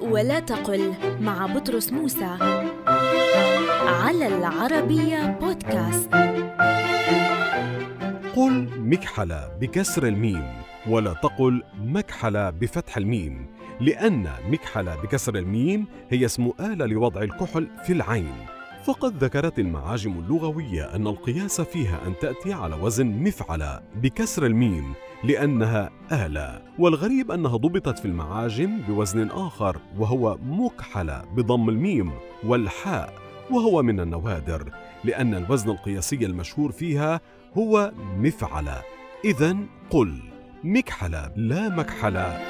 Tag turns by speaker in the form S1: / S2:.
S1: ولا تقل مع بطرس موسى على العربية بودكاست.
S2: قل مكحلة بكسر الميم ولا تقل مكحلة بفتح الميم لأن مكحلة بكسر الميم هي اسم آلة لوضع الكحل في العين. فقد ذكرت المعاجم اللغوية أن القياس فيها أن تأتي على وزن مفعلة بكسر الميم لأنها آلة والغريب أنها ضبطت في المعاجم بوزن آخر وهو مكحلة بضم الميم والحاء وهو من النوادر لأن الوزن القياسي المشهور فيها هو مفعلة إذا قل مكحلة لا مكحلة